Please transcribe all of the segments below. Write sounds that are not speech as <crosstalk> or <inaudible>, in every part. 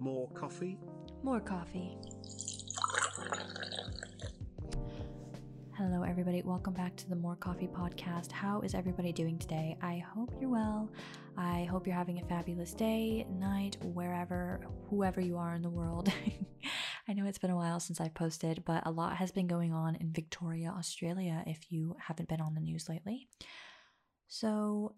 More coffee? More coffee. Hello, everybody. Welcome back to the More Coffee podcast. How is everybody doing today? I hope you're well. I hope you're having a fabulous day, night, wherever, whoever you are in the world. <laughs> I know it's been a while since I've posted, but a lot has been going on in Victoria, Australia, if you haven't been on the news lately. So,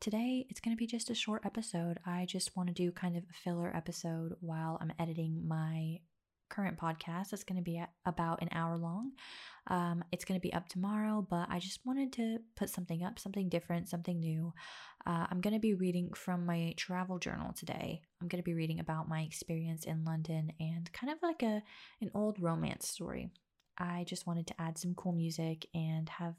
today it's going to be just a short episode. I just want to do kind of a filler episode while I'm editing my current podcast. It's going to be about an hour long. Um, it's going to be up tomorrow, but I just wanted to put something up, something different, something new. Uh, I'm going to be reading from my travel journal today. I'm going to be reading about my experience in London and kind of like a an old romance story. I just wanted to add some cool music and have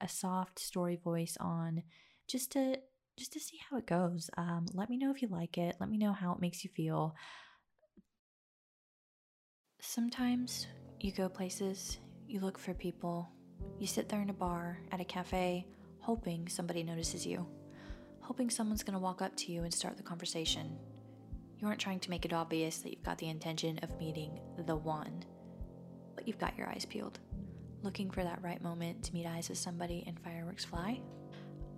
a soft story voice on just to just to see how it goes. Um, let me know if you like it. Let me know how it makes you feel. Sometimes you go places, you look for people, you sit there in a bar, at a cafe, hoping somebody notices you, hoping someone's gonna walk up to you and start the conversation. You aren't trying to make it obvious that you've got the intention of meeting the one, but you've got your eyes peeled, looking for that right moment to meet eyes with somebody and fireworks fly.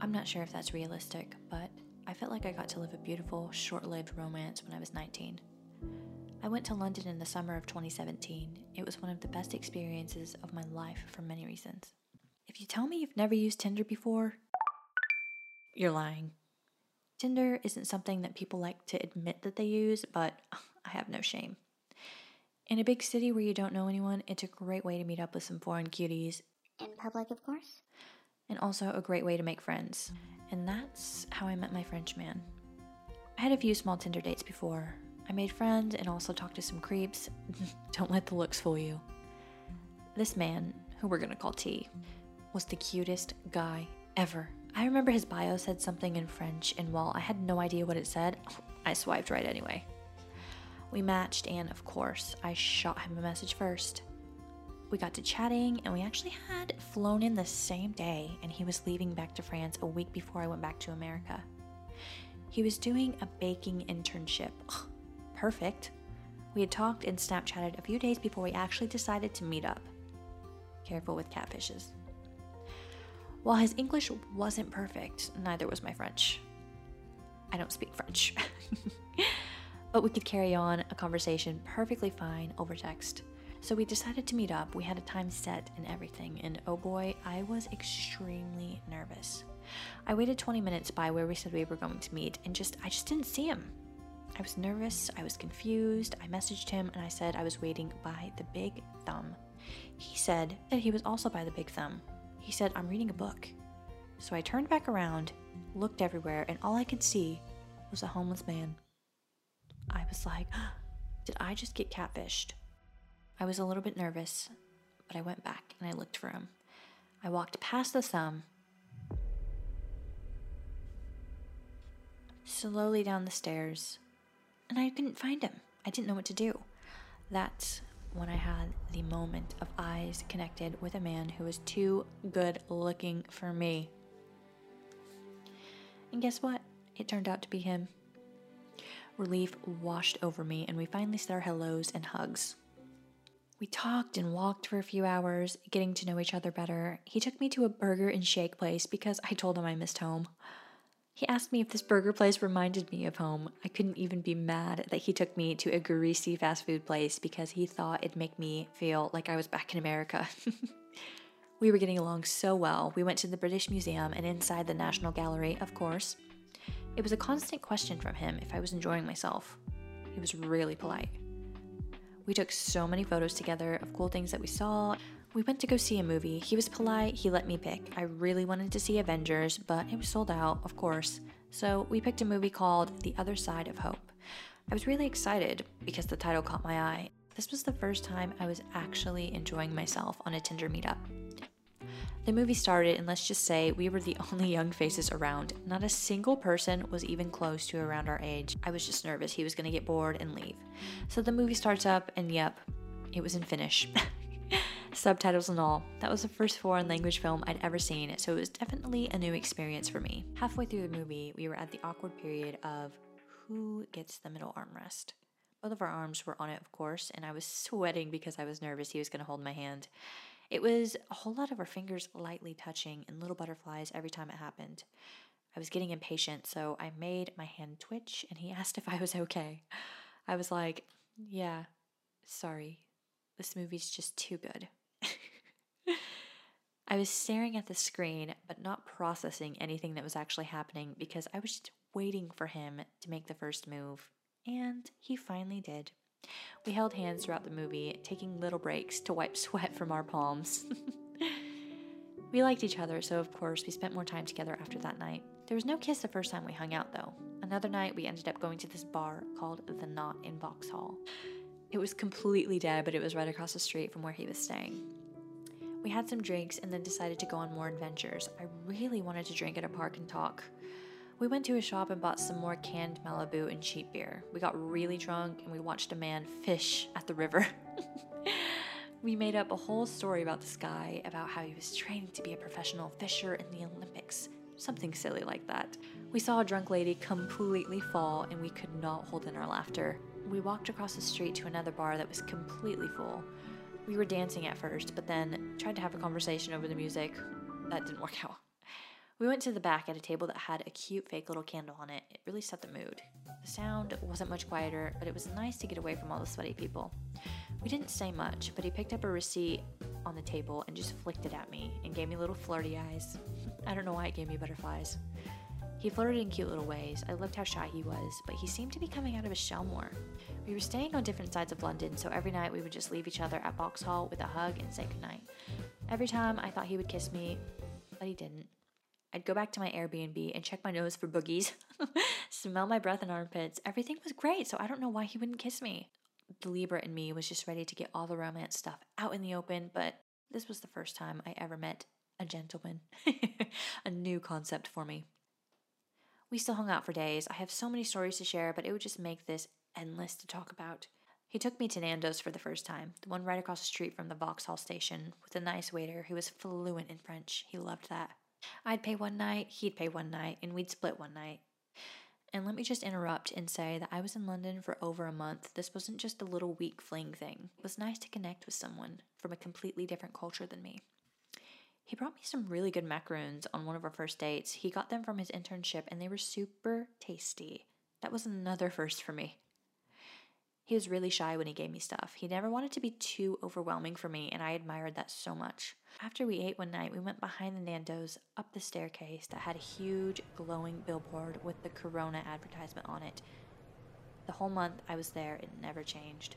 I'm not sure if that's realistic, but I felt like I got to live a beautiful, short lived romance when I was 19. I went to London in the summer of 2017. It was one of the best experiences of my life for many reasons. If you tell me you've never used Tinder before, you're lying. Tinder isn't something that people like to admit that they use, but <laughs> I have no shame. In a big city where you don't know anyone, it's a great way to meet up with some foreign cuties. In public, of course and also a great way to make friends. And that's how I met my French man. I had a few small Tinder dates before. I made friends and also talked to some creeps. <laughs> Don't let the looks fool you. This man, who we're gonna call T, was the cutest guy ever. I remember his bio said something in French, and while I had no idea what it said, <laughs> I swiped right anyway. We matched, and of course, I shot him a message first. We got to chatting, and we actually had flown in the same day, and he was leaving back to France a week before I went back to America. He was doing a baking internship. Ugh, perfect. We had talked and Snapchatted a few days before we actually decided to meet up. Careful with catfishes. While his English wasn't perfect, neither was my French. I don't speak French. <laughs> but we could carry on a conversation perfectly fine over text. So we decided to meet up. We had a time set and everything, and oh boy, I was extremely nervous. I waited 20 minutes by where we said we were going to meet and just I just didn't see him. I was nervous, I was confused. I messaged him and I said I was waiting by the big thumb. He said that he was also by the big thumb. He said, I'm reading a book. So I turned back around, looked everywhere, and all I could see was a homeless man. I was like, <gasps> did I just get catfished? I was a little bit nervous, but I went back and I looked for him. I walked past the thumb, slowly down the stairs, and I couldn't find him. I didn't know what to do. That's when I had the moment of eyes connected with a man who was too good looking for me. And guess what? It turned out to be him. Relief washed over me, and we finally said our hellos and hugs. We talked and walked for a few hours, getting to know each other better. He took me to a burger and shake place because I told him I missed home. He asked me if this burger place reminded me of home. I couldn't even be mad that he took me to a greasy fast food place because he thought it'd make me feel like I was back in America. <laughs> we were getting along so well. We went to the British Museum and inside the National Gallery, of course. It was a constant question from him if I was enjoying myself. He was really polite. We took so many photos together of cool things that we saw. We went to go see a movie. He was polite, he let me pick. I really wanted to see Avengers, but it was sold out, of course. So we picked a movie called The Other Side of Hope. I was really excited because the title caught my eye. This was the first time I was actually enjoying myself on a Tinder meetup. The movie started, and let's just say we were the <laughs> only young faces around. Not a single person was even close to around our age. I was just nervous he was gonna get bored and leave. So the movie starts up, and yep, it was in Finnish. <laughs> Subtitles and all. That was the first foreign language film I'd ever seen, so it was definitely a new experience for me. Halfway through the movie, we were at the awkward period of who gets the middle armrest. Both of our arms were on it, of course, and I was sweating because I was nervous he was going to hold my hand. It was a whole lot of our fingers lightly touching and little butterflies every time it happened. I was getting impatient, so I made my hand twitch and he <laughs> asked if I was okay. I was like, Yeah, sorry. This movie's just too good. <laughs> I was staring at the screen, but not processing anything that was actually happening because I was just waiting for him to make the first move. And he finally did. We held hands throughout the movie, taking little breaks to wipe <laughs> sweat from our palms. <laughs> we liked each other, so of course we spent more time together after that night. There was no kiss the first time we hung out, though. Another night, we ended up going to this bar called The Knot in Vauxhall. It was completely dead, but it was right across the street from where he was staying. We had some drinks and then decided to go on more adventures. I really wanted to drink at a park and talk. We went to a shop and bought some more canned Malibu and cheap beer. We got really drunk and we watched a man fish at the river. <laughs> we made up a whole story about this guy, about how he was training to be a professional fisher in the Olympics. Something silly like that. We saw a drunk lady completely fall and we could not hold in our laughter. We walked across the street to another bar that was completely full. We were dancing at first, but then tried to have a conversation over the music. That didn't work out. We went to the back at a table that had a cute fake little candle on it. It really set the mood. The sound wasn't much quieter, but it was nice to get away from all the sweaty people. We didn't say much, but he picked up a receipt on the table and just flicked it at me and gave me little flirty eyes. <laughs> I don't know why it gave me butterflies. He flirted in cute little ways. I loved how shy he was, but he seemed to be coming out of his shell more. We were staying on different sides of London, so every night we would just leave each other at Vauxhall with a hug and say goodnight. Every time I thought he would kiss me, but he didn't. I'd go back to my Airbnb and check my nose for boogies, <laughs> smell my breath and armpits. Everything was great, so I don't know why he wouldn't kiss me. The Libra in me was just ready to get all the romance stuff out in the open, but this was the first time I ever met a gentleman. <laughs> a new concept for me. We still hung out for days. I have so many stories to share, but it would just make this endless to talk about. He took me to Nando's for the first time, the one right across the street from the Vauxhall station, with a nice waiter who was fluent in French. He loved that. I'd pay one night, he'd pay one night, and we'd split one night. And let me just interrupt and say that I was in London for over a month. This wasn't just a little week fling thing. It was nice to connect with someone from a completely different culture than me. He brought me some really good macaroons on one of our first dates. He got them from his internship and they were super tasty. That was another <laughs> first for me. He was really shy when he gave me stuff. He never wanted to be too overwhelming for me, and I admired that so much. After we ate one night, we went behind the Nando's up the staircase that had a huge glowing billboard with the Corona advertisement on it. The whole month I was there, it never changed.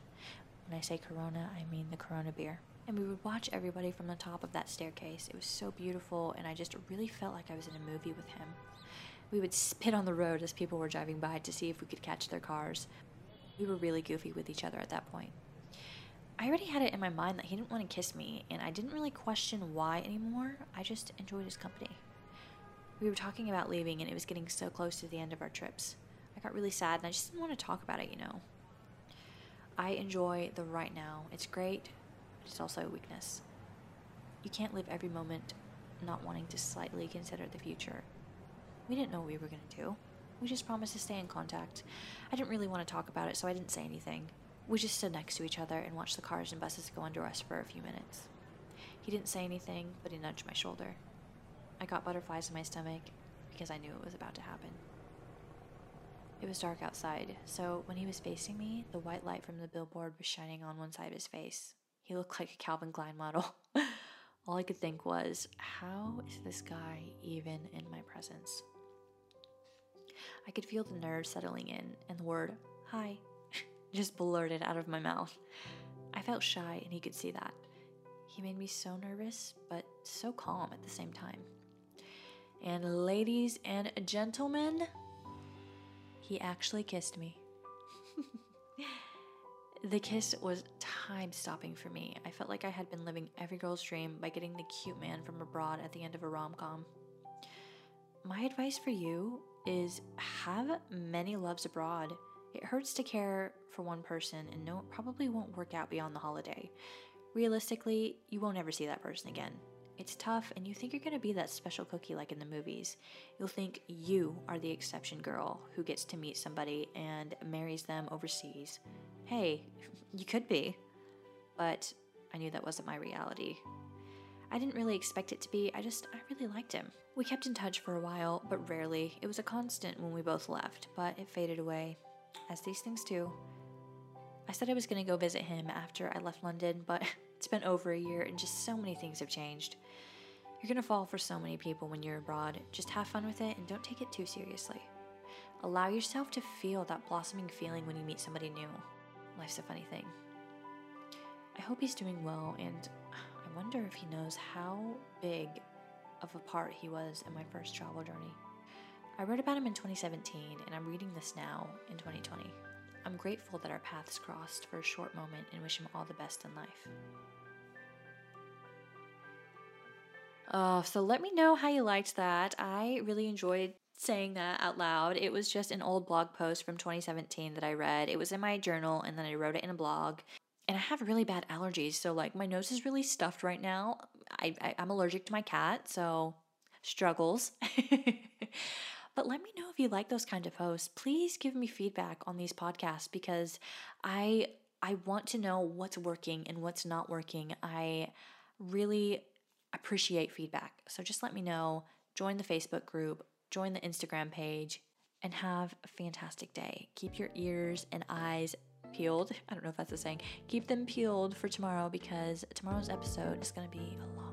When I say Corona, I mean the Corona beer. And we would watch everybody from the top of that staircase. It was so beautiful, and I just really felt like I was in a movie with him. We would spit on the road as people were driving by to see if we could catch their cars. We were really goofy with each other at that point. I already had it in my mind that he didn't want to kiss me, and I didn't really question why anymore. I just enjoyed his company. We were talking about leaving, and it was getting so close to the end of our trips. I got really sad, and I just didn't want to talk about it, you know. I enjoy the right now. It's great, but it's also a weakness. You can't live every moment not wanting to slightly consider the future. We didn't know what we were going to do. We just promised to stay in contact. I didn't really want to talk about it, so I didn't say anything. We just stood next to each other and watched the cars and buses go under us for a few minutes. He didn't say anything, but he nudged my shoulder. I got butterflies in my stomach because I knew it was about to happen. It was dark outside, so when he was facing me, the white light from the billboard was shining on one side of his face. He looked like a Calvin Klein model. <laughs> All I could think was, how is this guy even in my presence? I could feel the nerves settling in, and the word, hi, <laughs> just blurted out of my mouth. I felt shy, and he could see that. He made me so nervous, but so calm at the same time. And ladies and gentlemen, he actually kissed me. <laughs> the kiss was time stopping for me. I felt like I had been living every girl's dream by getting the cute man from abroad at the end of a rom com. My advice for you is have many loves abroad. It hurts to care for one person and no, it probably won't work out beyond the holiday. Realistically, you won't ever see that person again. It's tough, and you think you're gonna be that special cookie like in the movies. You'll think you are the exception girl who gets to meet somebody and marries them overseas. hey, <laughs> you could be. But I knew that wasn't my reality. I didn't really expect it to be, I just, I really liked him. We kept in touch for a while, but rarely. It was a constant when we both left, but it faded away, as these things do. I said I was going to go visit him after I left London, but <laughs> it's been over a year and just so many things have changed. You're going to fall for so many people when you're abroad. Just have fun with it and don't take it too seriously. Allow yourself to feel that blossoming feeling when you meet somebody new. Life's a funny thing. I hope he's doing well, and wonder if he knows how big of a part he was in my first travel journey. I wrote about him in 2017, and I'm reading this now in 2020. I'm grateful that our paths crossed for a short moment and wish him all the best in life. Uh, so let me know how you liked that. I really enjoyed saying that out loud. It was just an old blog post from 2017 that I read. It was in my journal and then I wrote it in a blog. And I have really bad allergies, so like my nose is really stuffed right now. I, I I'm allergic to my cat, so struggles. <laughs> but let me know if you like those kind of posts. Please give me feedback on these podcasts because I I want to know what's working and what's not working. I really appreciate feedback. So just let me know. Join the Facebook group, join the Instagram page, and have a fantastic day. Keep your ears and eyes peeled. I don't know if that's a saying. Keep them peeled for tomorrow because tomorrow's episode is going to be a lot